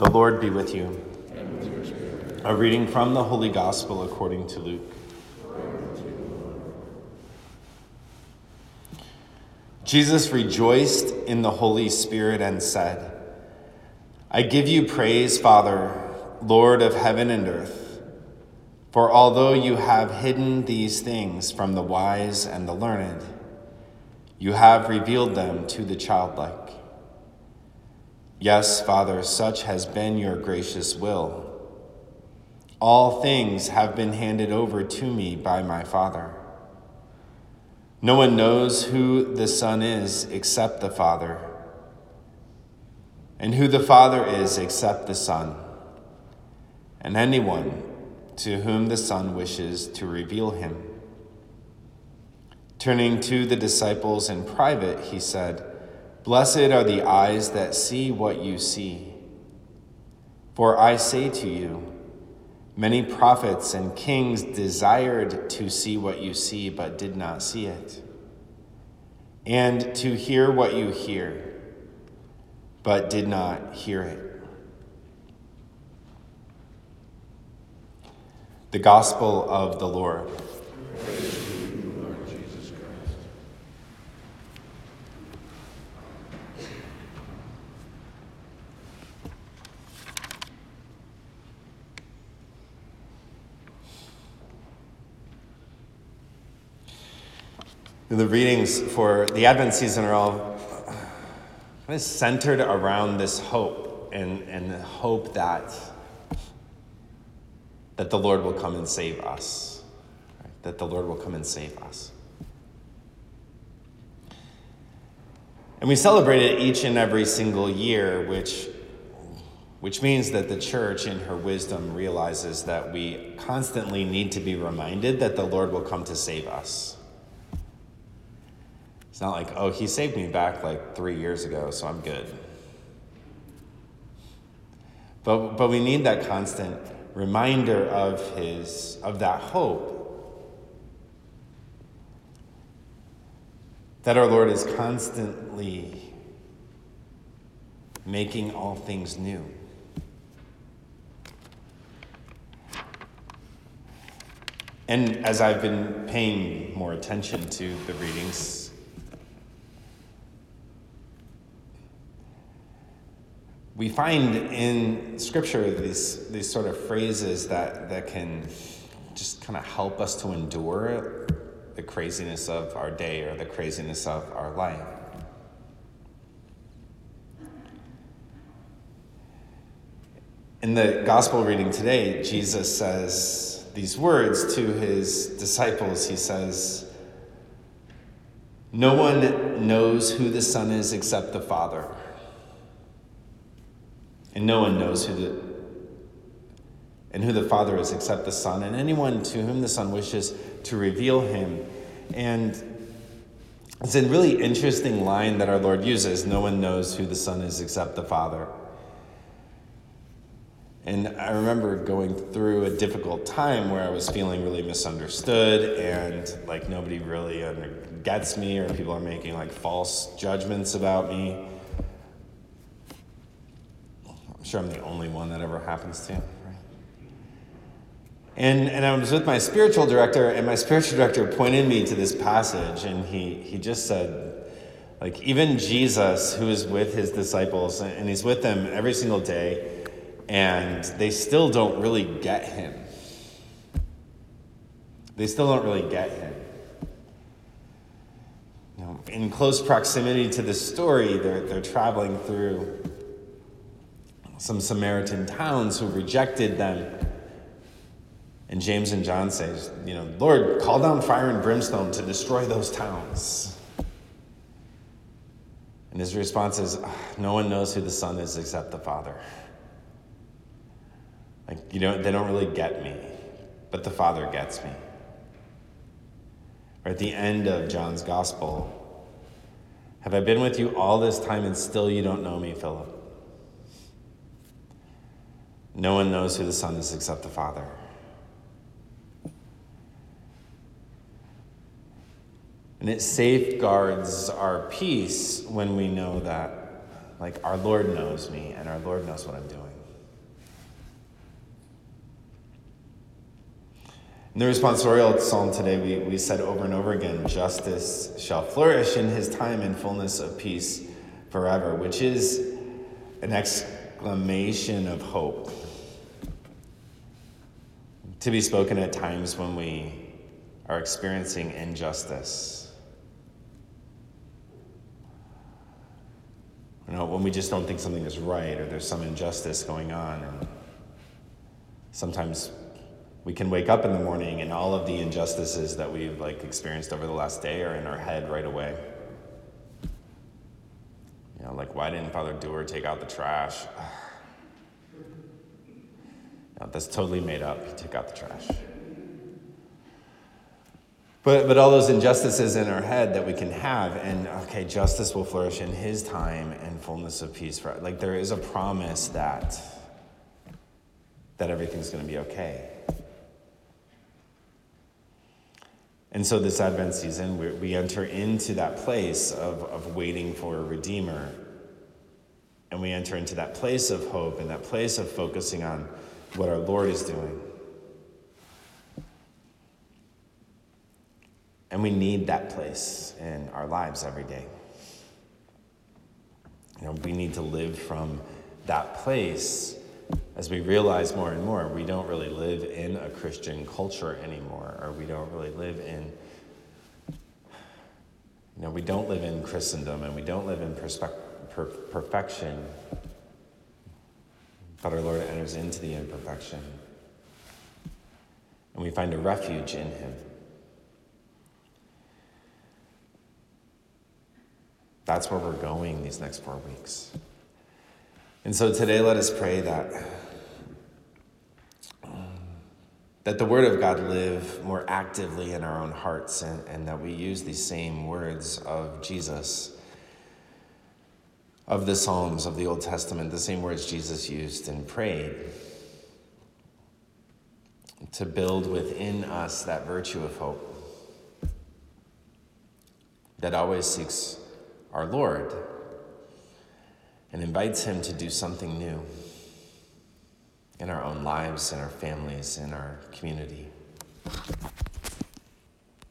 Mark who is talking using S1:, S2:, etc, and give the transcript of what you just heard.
S1: The Lord be with you. A reading from the Holy Gospel according to Luke. Jesus rejoiced in the Holy Spirit and said, I give you praise, Father, Lord of heaven and earth, for although you have hidden these things from the wise and the learned, you have revealed them to the childlike. Yes, Father, such has been your gracious will. All things have been handed over to me by my Father. No one knows who the Son is except the Father, and who the Father is except the Son, and anyone to whom the Son wishes to reveal him. Turning to the disciples in private, he said, Blessed are the eyes that see what you see. For I say to you, many prophets and kings desired to see what you see, but did not see it, and to hear what you hear, but did not hear it. The Gospel of the Lord. The readings for the Advent season are all uh, kind of centered around this hope and, and the hope that, that the Lord will come and save us. Right? That the Lord will come and save us. And we celebrate it each and every single year, which, which means that the church, in her wisdom, realizes that we constantly need to be reminded that the Lord will come to save us. It's not like, oh, he saved me back like three years ago, so I'm good. But, but we need that constant reminder of his of that hope that our Lord is constantly making all things new. And as I've been paying more attention to the readings we find in scripture these, these sort of phrases that, that can just kind of help us to endure the craziness of our day or the craziness of our life. In the gospel reading today, Jesus says these words to his disciples. He says, No one knows who the Son is except the Father and no one knows who the and who the Father is except the Son, and anyone to whom the Son wishes to reveal him. And it's a really interesting line that our Lord uses no one knows who the Son is except the Father. And I remember going through a difficult time where I was feeling really misunderstood and like nobody really gets me, or people are making like false judgments about me. Sure I'm the only one that ever happens to. And, and I was with my spiritual director, and my spiritual director pointed me to this passage, and he, he just said, like, even Jesus, who is with his disciples, and he's with them every single day, and they still don't really get him. They still don't really get him. You know, in close proximity to this story, they're, they're traveling through some Samaritan towns who rejected them. And James and John say, you know, Lord, call down fire and brimstone to destroy those towns. And his response is, ah, no one knows who the Son is except the Father. Like, you know, they don't really get me, but the Father gets me. Or at the end of John's Gospel, have I been with you all this time and still you don't know me, Philip? No one knows who the Son is except the Father. And it safeguards our peace when we know that, like, our Lord knows me and our Lord knows what I'm doing. In the responsorial psalm today, we, we said over and over again justice shall flourish in his time in fullness of peace forever, which is an exclamation of hope. To be spoken at times when we are experiencing injustice. You know, when we just don't think something is right or there's some injustice going on. And sometimes we can wake up in the morning and all of the injustices that we've like experienced over the last day are in our head right away. You know, like why didn't Father Dewar take out the trash? No, that's totally made up. He took out the trash. But, but all those injustices in our head that we can have, and okay, justice will flourish in his time and fullness of peace. For, like there is a promise that, that everything's going to be okay. And so, this Advent season, we, we enter into that place of, of waiting for a Redeemer. And we enter into that place of hope and that place of focusing on what our Lord is doing. And we need that place in our lives every day. You know, we need to live from that place as we realize more and more, we don't really live in a Christian culture anymore, or we don't really live in, you know, we don't live in Christendom and we don't live in perspe- per- perfection. But our Lord enters into the imperfection. And we find a refuge in Him. That's where we're going these next four weeks. And so today, let us pray that that the Word of God live more actively in our own hearts and, and that we use these same words of Jesus, of the Psalms, of the Old Testament, the same words Jesus used and prayed to build within us that virtue of hope that always seeks our Lord and invites Him to do something new in our own lives, in our families, in our community.